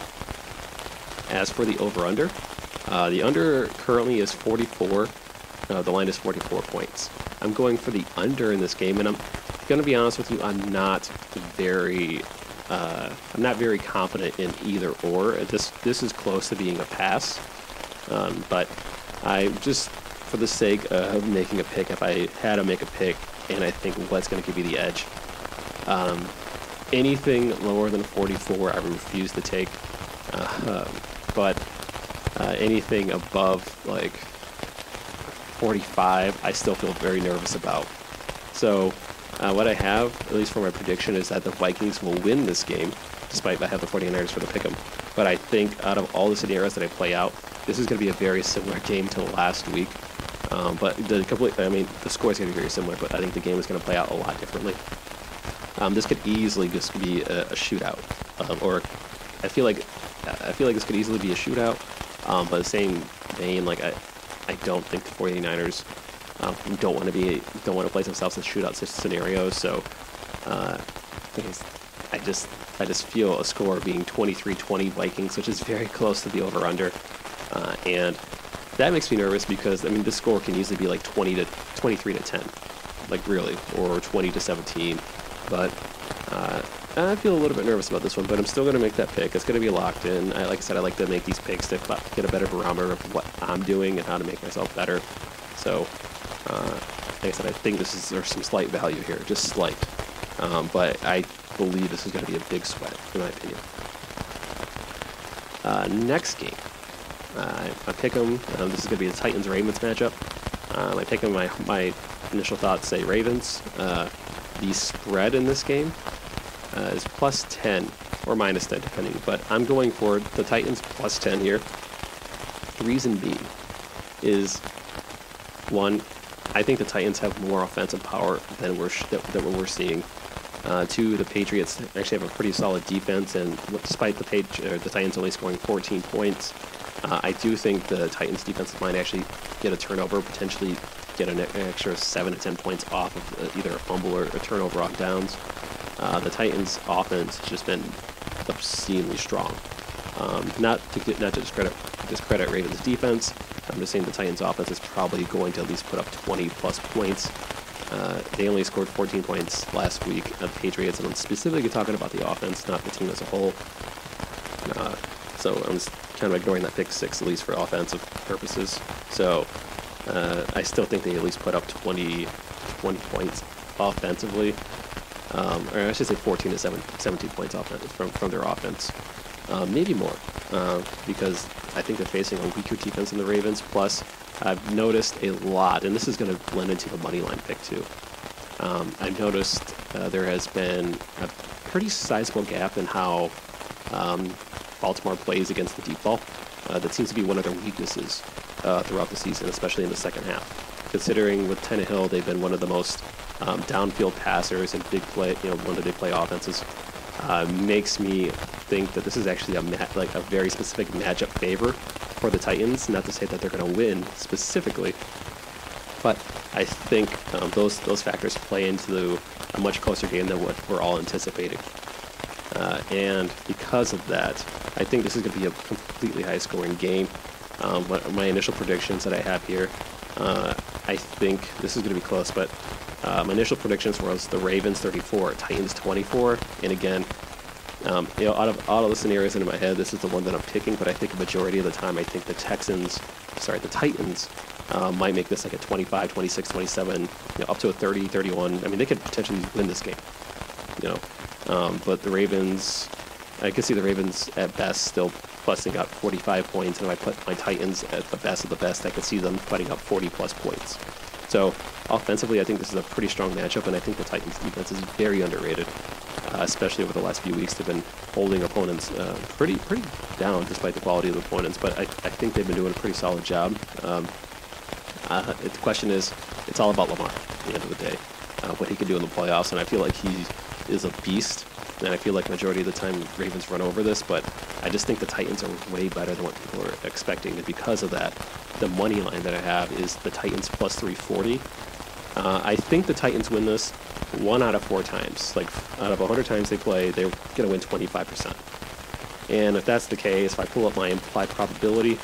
As for the over/under, uh, the under currently is 44. Uh, the line is 44 points. I'm going for the under in this game, and I'm going to be honest with you. I'm not very, uh, I'm not very confident in either or. This this is close to being a pass, um, but I just for the sake of making a pick, if I had to make a pick, and I think what's going to give you the edge, um, anything lower than 44, I refuse to take. Uh, but uh, anything above like 45, I still feel very nervous about. So, uh, what I have, at least for my prediction, is that the Vikings will win this game, despite I have the 49ers for the pick 'em. But I think out of all the scenarios that I play out, this is going to be a very similar game to last week. Um, but the complete, I mean, the score is going to be very similar, but I think the game is going to play out a lot differently. Um, this could easily just be a, a shootout, um, or I feel like I feel like this could easily be a shootout. Um, but the same vein, like I, I don't think the 49ers um, don't want to be don't want to place themselves in shootout scenarios. So uh, I just I just feel a score being 23-20 Vikings, which is very close to the over/under, uh, and that makes me nervous because I mean this score can easily be like 20 to 23 to 10, like really, or 20 to 17, but. Uh, I feel a little bit nervous about this one, but I'm still going to make that pick. It's going to be locked in. I, like I said, I like to make these picks to get a better barometer of what I'm doing and how to make myself better. So, uh, like I said, I think this is there's some slight value here, just slight. Um, but I believe this is going to be a big sweat, in my opinion. Uh, next game, uh, I pick them. Um, this is going to be the Titans Ravens matchup. Um, I think my my initial thoughts say Ravens. Uh, the spread in this game uh, is plus 10 or minus 10, depending. But I'm going for the Titans plus 10 here. The reason being is one, I think the Titans have more offensive power than we're that, that we're seeing. Uh, two, the Patriots actually have a pretty solid defense, and despite the page, the Titans only scoring 14 points, uh, I do think the Titans' defensive line actually get a turnover, potentially get an extra seven to 10 points off of uh, either a fumble or a turnover on downs. Uh, the Titans' offense has just been obscenely strong. Um, not to get, not to discredit discredit Ravens' defense. I'm just saying the Titans' offense is probably going to at least put up 20 plus points. Uh, they only scored 14 points last week of the Patriots, and I'm specifically talking about the offense, not the team as a whole. Uh, so I'm just kind of ignoring that pick six, at least for offensive purposes. So uh, I still think they at least put up 20, 20 points offensively. Um, or I should say 14 to 17 points from, from their offense. Uh, maybe more, uh, because I think they're facing a weaker defense than the Ravens. Plus, I've noticed a lot, and this is going to blend into the money line pick too. Um, I've noticed uh, there has been a pretty sizable gap in how um, Baltimore plays against the deep ball. Uh, that seems to be one of their weaknesses uh, throughout the season, especially in the second half. Considering with Tannehill, they've been one of the most um, downfield passers and big play, you know, one of the big play offenses. Uh, makes me think that this is actually a like a very specific matchup favor for the Titans. Not to say that they're going to win specifically, but I think um, those those factors play into a much closer game than what we're all anticipating. Uh, and because of that, I think this is going to be a completely high-scoring game. Um, my initial predictions that I have here, uh, I think this is going to be close, but uh, my initial predictions was the Ravens 34, Titans 24, and again, um, you know, out of all of the scenarios in my head, this is the one that I'm picking. But I think a majority of the time, I think the Texans, sorry, the Titans, uh, might make this like a 25, 26, 27, you know, up to a 30, 31. I mean, they could potentially win this game. You know, um, but the Ravens, I could see the Ravens at best still busting out 45 points, and if I put my Titans at the best of the best, I could see them putting up 40 plus points. So offensively, I think this is a pretty strong matchup, and I think the Titans' defense is very underrated, uh, especially over the last few weeks. They've been holding opponents uh, pretty pretty down despite the quality of the opponents, but I, I think they've been doing a pretty solid job. Um, uh, the question is, it's all about Lamar at the end of the day, uh, what he can do in the playoffs, and I feel like he is a beast and I feel like majority of the time Ravens run over this, but I just think the Titans are way better than what people are expecting, and because of that, the money line that I have is the Titans plus 340. Uh, I think the Titans win this one out of four times. Like out of 100 times they play, they're going to win 25%. And if that's the case, if I pull up my implied probability,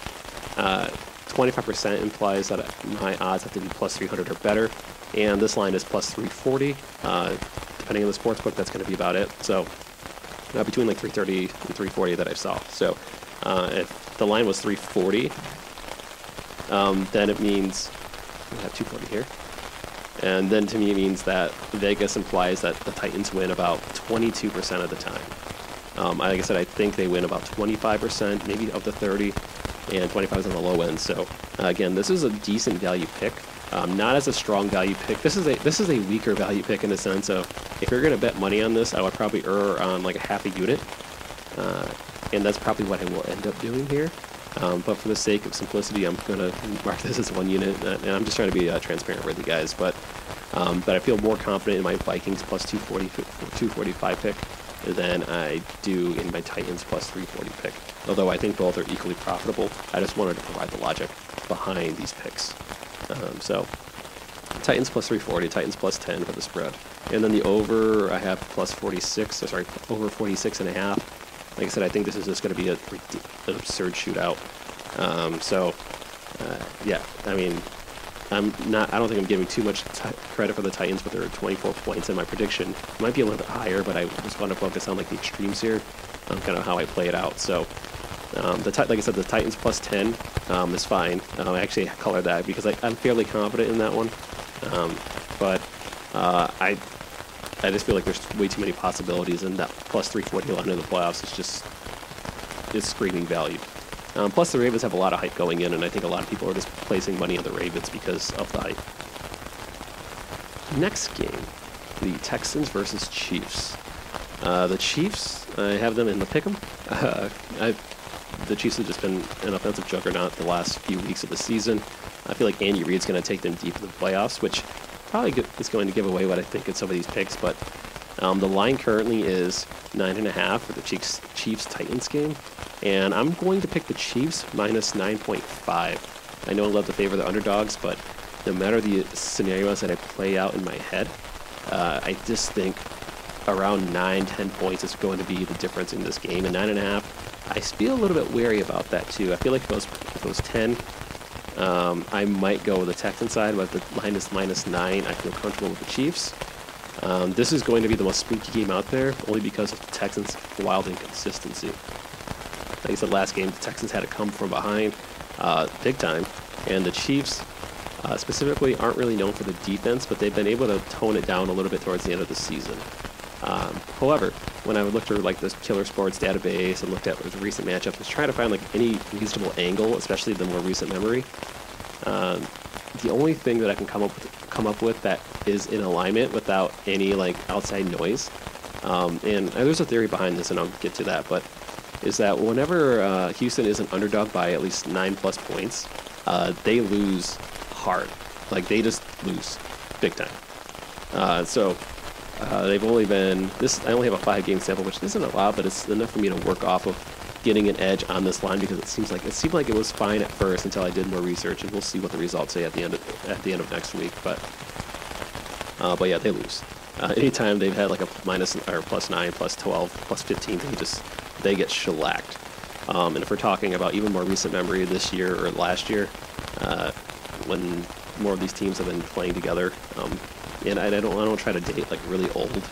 uh, 25% implies that my odds have to be plus 300 or better, and this line is plus 340. Uh, depending on the sports book, that's going to be about it. So uh, between like 330 and 340 that I saw. So uh, if the line was 340, um, then it means we have 240 here. And then to me it means that Vegas implies that the Titans win about 22% of the time. Um, like I said, I think they win about 25%, maybe up to 30, and 25 is on the low end. So uh, again, this is a decent value pick. Um, not as a strong value pick. This is a this is a weaker value pick in the sense of if you're going to bet money on this, I would probably err on like a half a unit, uh, and that's probably what I will end up doing here. Um, but for the sake of simplicity, I'm going to mark this as one unit, uh, and I'm just trying to be uh, transparent with you guys. But um, but I feel more confident in my Vikings plus 240 245 pick than I do in my Titans plus 340 pick. Although I think both are equally profitable, I just wanted to provide the logic behind these picks. Um, so Titans plus 340, Titans plus 10 for the spread. And then the over, I have plus 46, sorry, over 46 and a half. Like I said, I think this is just going to be a, an absurd shootout. Um, so, uh, yeah, I mean, I'm not. I don't think I'm giving too much credit for the Titans with their 24 points in my prediction. It might be a little bit higher, but I just want to focus on like the extremes here, um, kind of how I play it out. So um, the like I said, the Titans plus 10 um, is fine. Um, I actually colored that because I, am fairly confident in that one. Um, but uh, I I just feel like there's way too many possibilities, and that plus 340 line in the playoffs is just is screaming value. Um, plus, the Ravens have a lot of hype going in, and I think a lot of people are just placing money on the Ravens because of the hype. Next game, the Texans versus Chiefs. Uh, the Chiefs, I have them in the pick'em. Uh, the Chiefs have just been an offensive juggernaut the last few weeks of the season. I feel like Andy Reid's going to take them deep in the playoffs, which probably is going to give away what I think in some of these picks. But um, the line currently is nine and a half for the Chiefs Chiefs Titans game, and I'm going to pick the Chiefs minus 9.5. I know I love to favor the underdogs, but no matter the scenarios that I play out in my head, uh, I just think around 9, 10 points is going to be the difference in this game. And 9.5, I feel a little bit wary about that too. I feel like if it was, if it was 10, um, I might go with the Texan side, but the line is minus 9. I feel comfortable with the Chiefs. Um, this is going to be the most spooky game out there, only because of the Texans' wild inconsistency. Like I said, last game, the Texans had to come from behind uh, big time, and the Chiefs uh, specifically aren't really known for the defense, but they've been able to tone it down a little bit towards the end of the season. Um, however, when I looked through like this Killer Sports database and looked at the recent matchups, was trying to find like any reasonable angle, especially the more recent memory. Um, the only thing that I can come up with, come up with that is in alignment without any like outside noise, um, and there's a theory behind this, and I'll get to that, but is that whenever uh, Houston is an underdog by at least nine plus points, uh, they lose hard. Like they just lose big time. Uh, so uh, they've only been this. I only have a five game sample, which isn't a lot, but it's enough for me to work off of getting an edge on this line because it seems like it seemed like it was fine at first until I did more research, and we'll see what the results say at the end of, at the end of next week. But uh, but yeah, they lose. Uh, anytime they've had like a minus or plus nine, plus twelve, plus fifteen, they just they get shellacked. Um, and if we're talking about even more recent memory this year or last year, uh, when more of these teams have been playing together, um, and I, don't I don't try to date like really old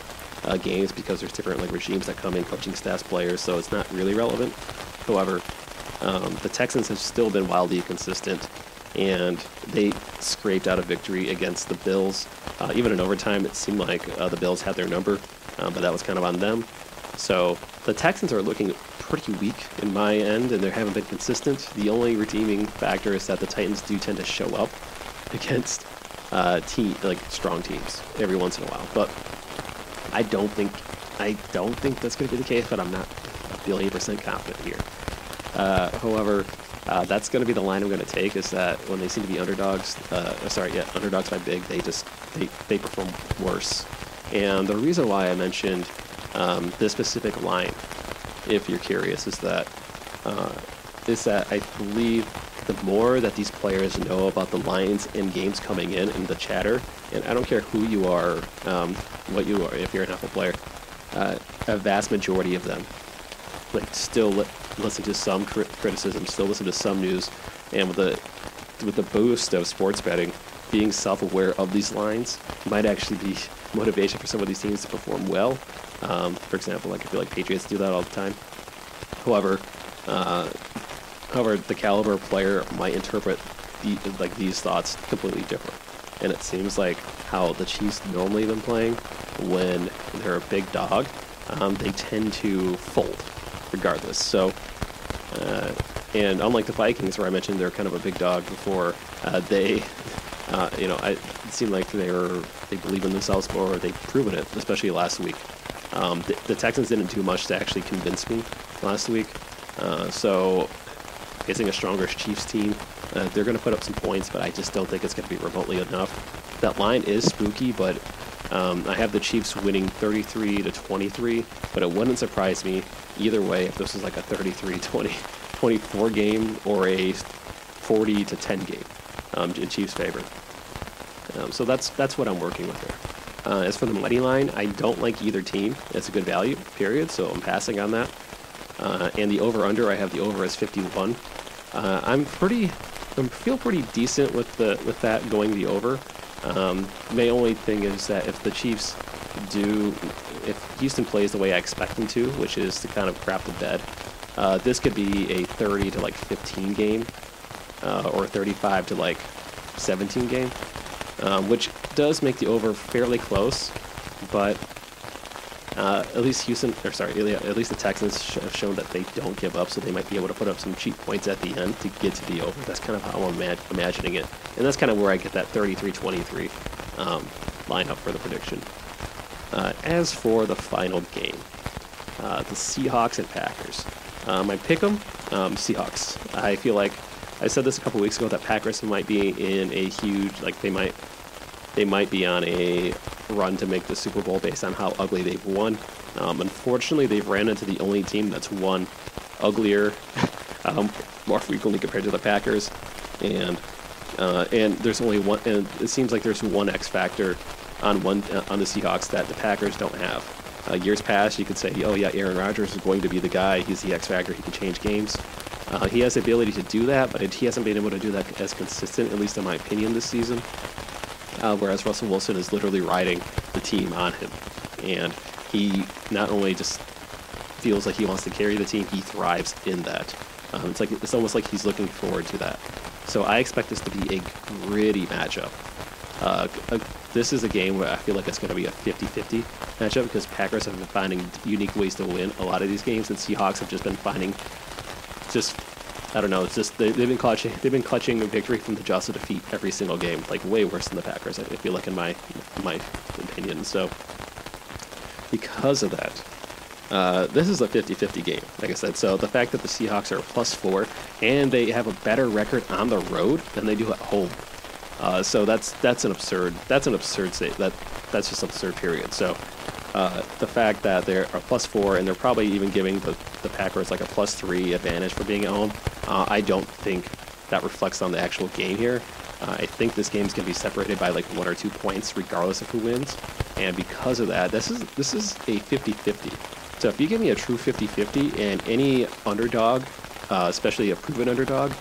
uh, games because there's different like regimes that come in, coaching staffs, players, so it's not really relevant. However, um, the Texans have still been wildly consistent, and they scraped out a victory against the Bills. Uh, even in overtime, it seemed like uh, the Bills had their number, uh, but that was kind of on them. So the Texans are looking pretty weak in my end, and they haven't been consistent. The only redeeming factor is that the Titans do tend to show up against uh, team like strong teams every once in a while. But I don't think I don't think that's going to be the case. But I'm not a billion percent confident here. Uh, however, uh, that's going to be the line I'm going to take. Is that when they seem to be underdogs? Uh, sorry, yeah, underdogs by big. They just they they perform worse. And the reason why I mentioned um, this specific line, if you're curious, is that uh, is that I believe the more that these players know about the lines in games coming in and the chatter, and I don't care who you are, um, what you are, if you're an Apple player, uh, a vast majority of them like still li- listen to some crit- criticism, still listen to some news, and with the with the boost of sports betting, being self-aware of these lines might actually be motivation for some of these teams to perform well. Um, for example, like I feel like Patriots do that all the time. However, uh, however, the caliber player might interpret the, like these thoughts completely different. And it seems like how the Chiefs normally been playing when they're a big dog, um, they tend to fold regardless. So, uh, and unlike the Vikings, where I mentioned they're kind of a big dog before, uh, they, uh, you know, I, it seemed like they were they believe in themselves more. They've proven it, especially last week. Um, the, the, Texans didn't do much to actually convince me last week. Uh, so, facing a stronger Chiefs team, uh, they're going to put up some points, but I just don't think it's going to be remotely enough. That line is spooky, but um, I have the Chiefs winning 33 to 23, but it wouldn't surprise me either way if this was like a 33 20, 24 game or a 40 to 10 game um, in Chiefs' favor. Um, so that's that's what I'm working with there. Uh, as for the money line, I don't like either team. It's a good value, period. So I'm passing on that. Uh, and the over under, I have the over as 51. Uh, I'm pretty, I feel pretty decent with the with that going the over. Um, my only thing is that if the Chiefs do, if Houston plays the way I expect them to, which is to kind of crap the bed, uh, this could be a 30 to like 15 game, uh, or 35 to like 17 game um, which does make the over fairly close, but Uh, at least Houston, or sorry, at least the Texans have shown that they don't give up, so they might be able to put up some cheap points at the end to get to the over. That's kind of how I'm imagining it, and that's kind of where I get that 33-23 um, lineup for the prediction. Uh, as for the final game, uh, the Seahawks and Packers. Um, I pick them um, Seahawks. I feel like I said this a couple weeks ago that Packers might be in a huge like they might they might be on a run to make the Super Bowl based on how ugly they've won. Um, unfortunately, they've ran into the only team that's won uglier um, more frequently compared to the Packers, and uh, and there's only one. And it seems like there's one X factor on one uh, on the Seahawks that the Packers don't have. Uh, years past, you could say, oh yeah, Aaron Rodgers is going to be the guy. He's the X factor. He can change games. Uh, he has the ability to do that, but he hasn't been able to do that as consistent, at least in my opinion, this season uh, whereas Russell Wilson is literally riding the team on him. And he not only just feels like he wants to carry the team, he thrives in that. Um, it's like it's almost like he's looking forward to that. So I expect this to be a gritty matchup. Uh, uh this is a game where I feel like it's going to be a 50-50 matchup because Packers have been finding unique ways to win a lot of these games, and Seahawks have just been finding just I don't know. It's just they, have been clutching. They've been clutching victory from the jaws of defeat every single game, like way worse than the Packers. I feel like, in my my opinion. So, because of that, uh, this is a 50-50 game. Like I said, so the fact that the Seahawks are plus four and they have a better record on the road than they do at home. Uh, so that's that's an absurd. That's an absurd state. That that's just an absurd. Period. So uh, the fact that they're a plus four and they're probably even giving the, the Packers like a plus three advantage for being at home, uh, I don't think that reflects on the actual game here. Uh, I think this game is going to be separated by like one or two points, regardless of who wins. And because of that, this is this is a 50-50. So if you give me a true 50-50 and any underdog, uh, especially a proven underdog,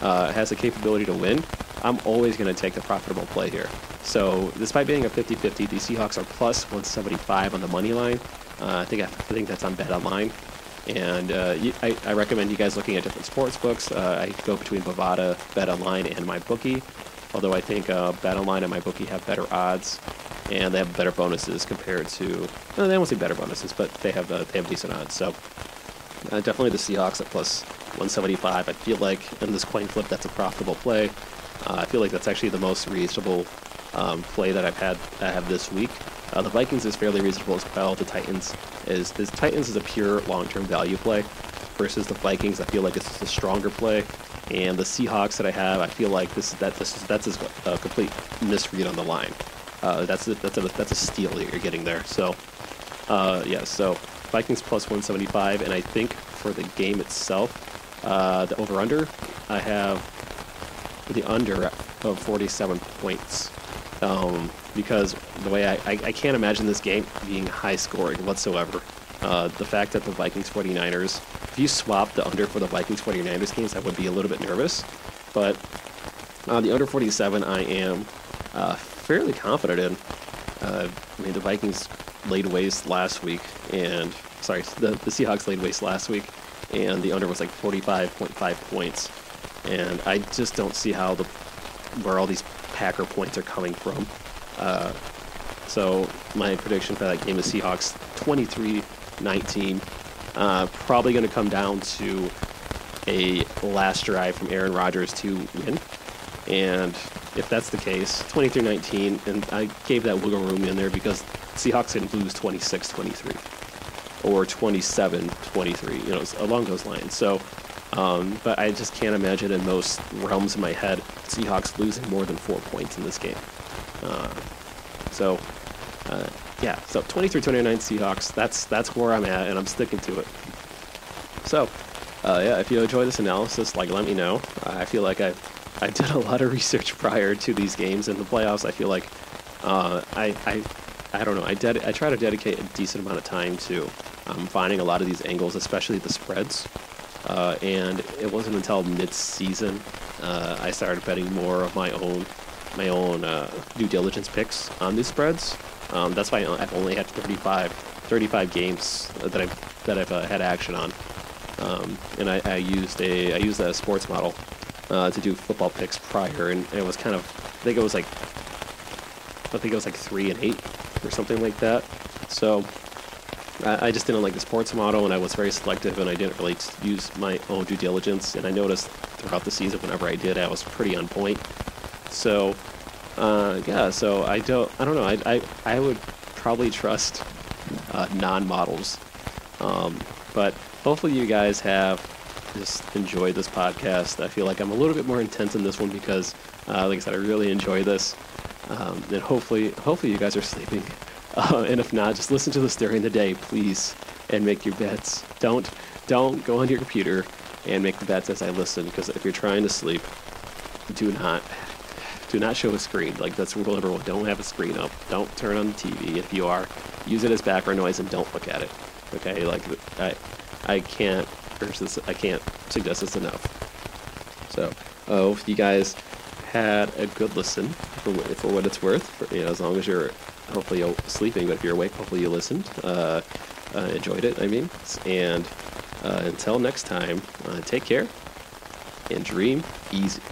uh, has the capability to win, I'm always going to take the profitable play here. So despite being a 50-50, the Seahawks are plus 175 on the money line. Uh, I think I think that's on Bet Online, and uh, I, I, recommend you guys looking at different sports books. Uh, I go between Bovada, Bet Online, and MyBookie. Although I think uh, Bet Online and MyBookie have better odds, and they have better bonuses compared to. No, they won't say better bonuses, but they have uh, they have decent odds. So uh, definitely the Seahawks at plus 175. I feel like in this coin flip, that's a profitable play. Uh, I feel like that's actually the most reasonable um, play that I've had I have this week. Uh, the Vikings is fairly reasonable as well. The Titans is the Titans is a pure long-term value play versus the Vikings. I feel like it's a stronger play, and the Seahawks that I have, I feel like this that this that's a complete misread on the line. Uh, that's a, that's a that's a steal that you're getting there. So uh, yeah, so Vikings plus 175, and I think for the game itself, uh, the over/under, I have the under of 47 points. Um, because the way I, I, I, can't imagine this game being high scoring whatsoever. Uh, the fact that the Vikings 49ers, if you swap the under for the Vikings 49ers games, I would be a little bit nervous. But uh, the under 47, I am uh, fairly confident in. Uh, I mean, the Vikings laid waste last week, and sorry, the, the Seahawks laid waste last week, and the under was like 45.5 points. And I just don't see how the where all these Packer points are coming from. Uh, so my prediction for that game is Seahawks 23-19. Uh, probably going to come down to a last drive from Aaron Rodgers to win. And if that's the case, 23-19, and I gave that wiggle room in there because Seahawks can lose 26-23 or 27-23, you know, along those lines. So um, but I just can't imagine in most realms in my head Seahawks losing more than four points in this game. Uh, so, uh, yeah, so 23-29 Seahawks. That's that's where I'm at, and I'm sticking to it. So, uh, yeah, if you enjoy this analysis, like let me know. I feel like I I did a lot of research prior to these games in the playoffs. I feel like uh, I I I don't know. I ded- I try to dedicate a decent amount of time to um, finding a lot of these angles, especially the spreads. Uh, and it wasn't until mid-season uh, I started betting more of my own my own uh, due diligence picks on these spreads. Um, that's why I've only had 35, 35 games that I've that I've uh, had action on, um, and I, I, used a I used a sports model uh, to do football picks prior, and it was kind of I think it was like I think it was like three and eight or something like that. So I, just didn't like the sports model, and I was very selective, and I didn't really use my own due diligence. And I noticed throughout the season, whenever I did, I was pretty on point. So, uh, yeah. So I don't. I don't know. I I, I would probably trust uh, non-models, um, but hopefully you guys have just enjoyed this podcast. I feel like I'm a little bit more intense in this one because, uh, like I said, I really enjoy this. Um, and hopefully, hopefully you guys are sleeping. Uh, and if not, just listen to this during the day, please, and make your bets. Don't don't go on your computer and make the bets as I listen, because if you're trying to sleep, do not do not show a screen. Like that's rule number one. Don't have a screen up. Don't turn on the TV. If you are, use it as background noise and don't look at it. Okay, like I I can't urge this. I can't suggest this enough. So, oh, if you guys had a good listen for, for what it's worth, for, you know, as long as you're hopefully you're sleeping, but if you're awake, hopefully you listened, uh, uh, enjoyed it. I mean, and uh, until next time, uh, take care and dream easy.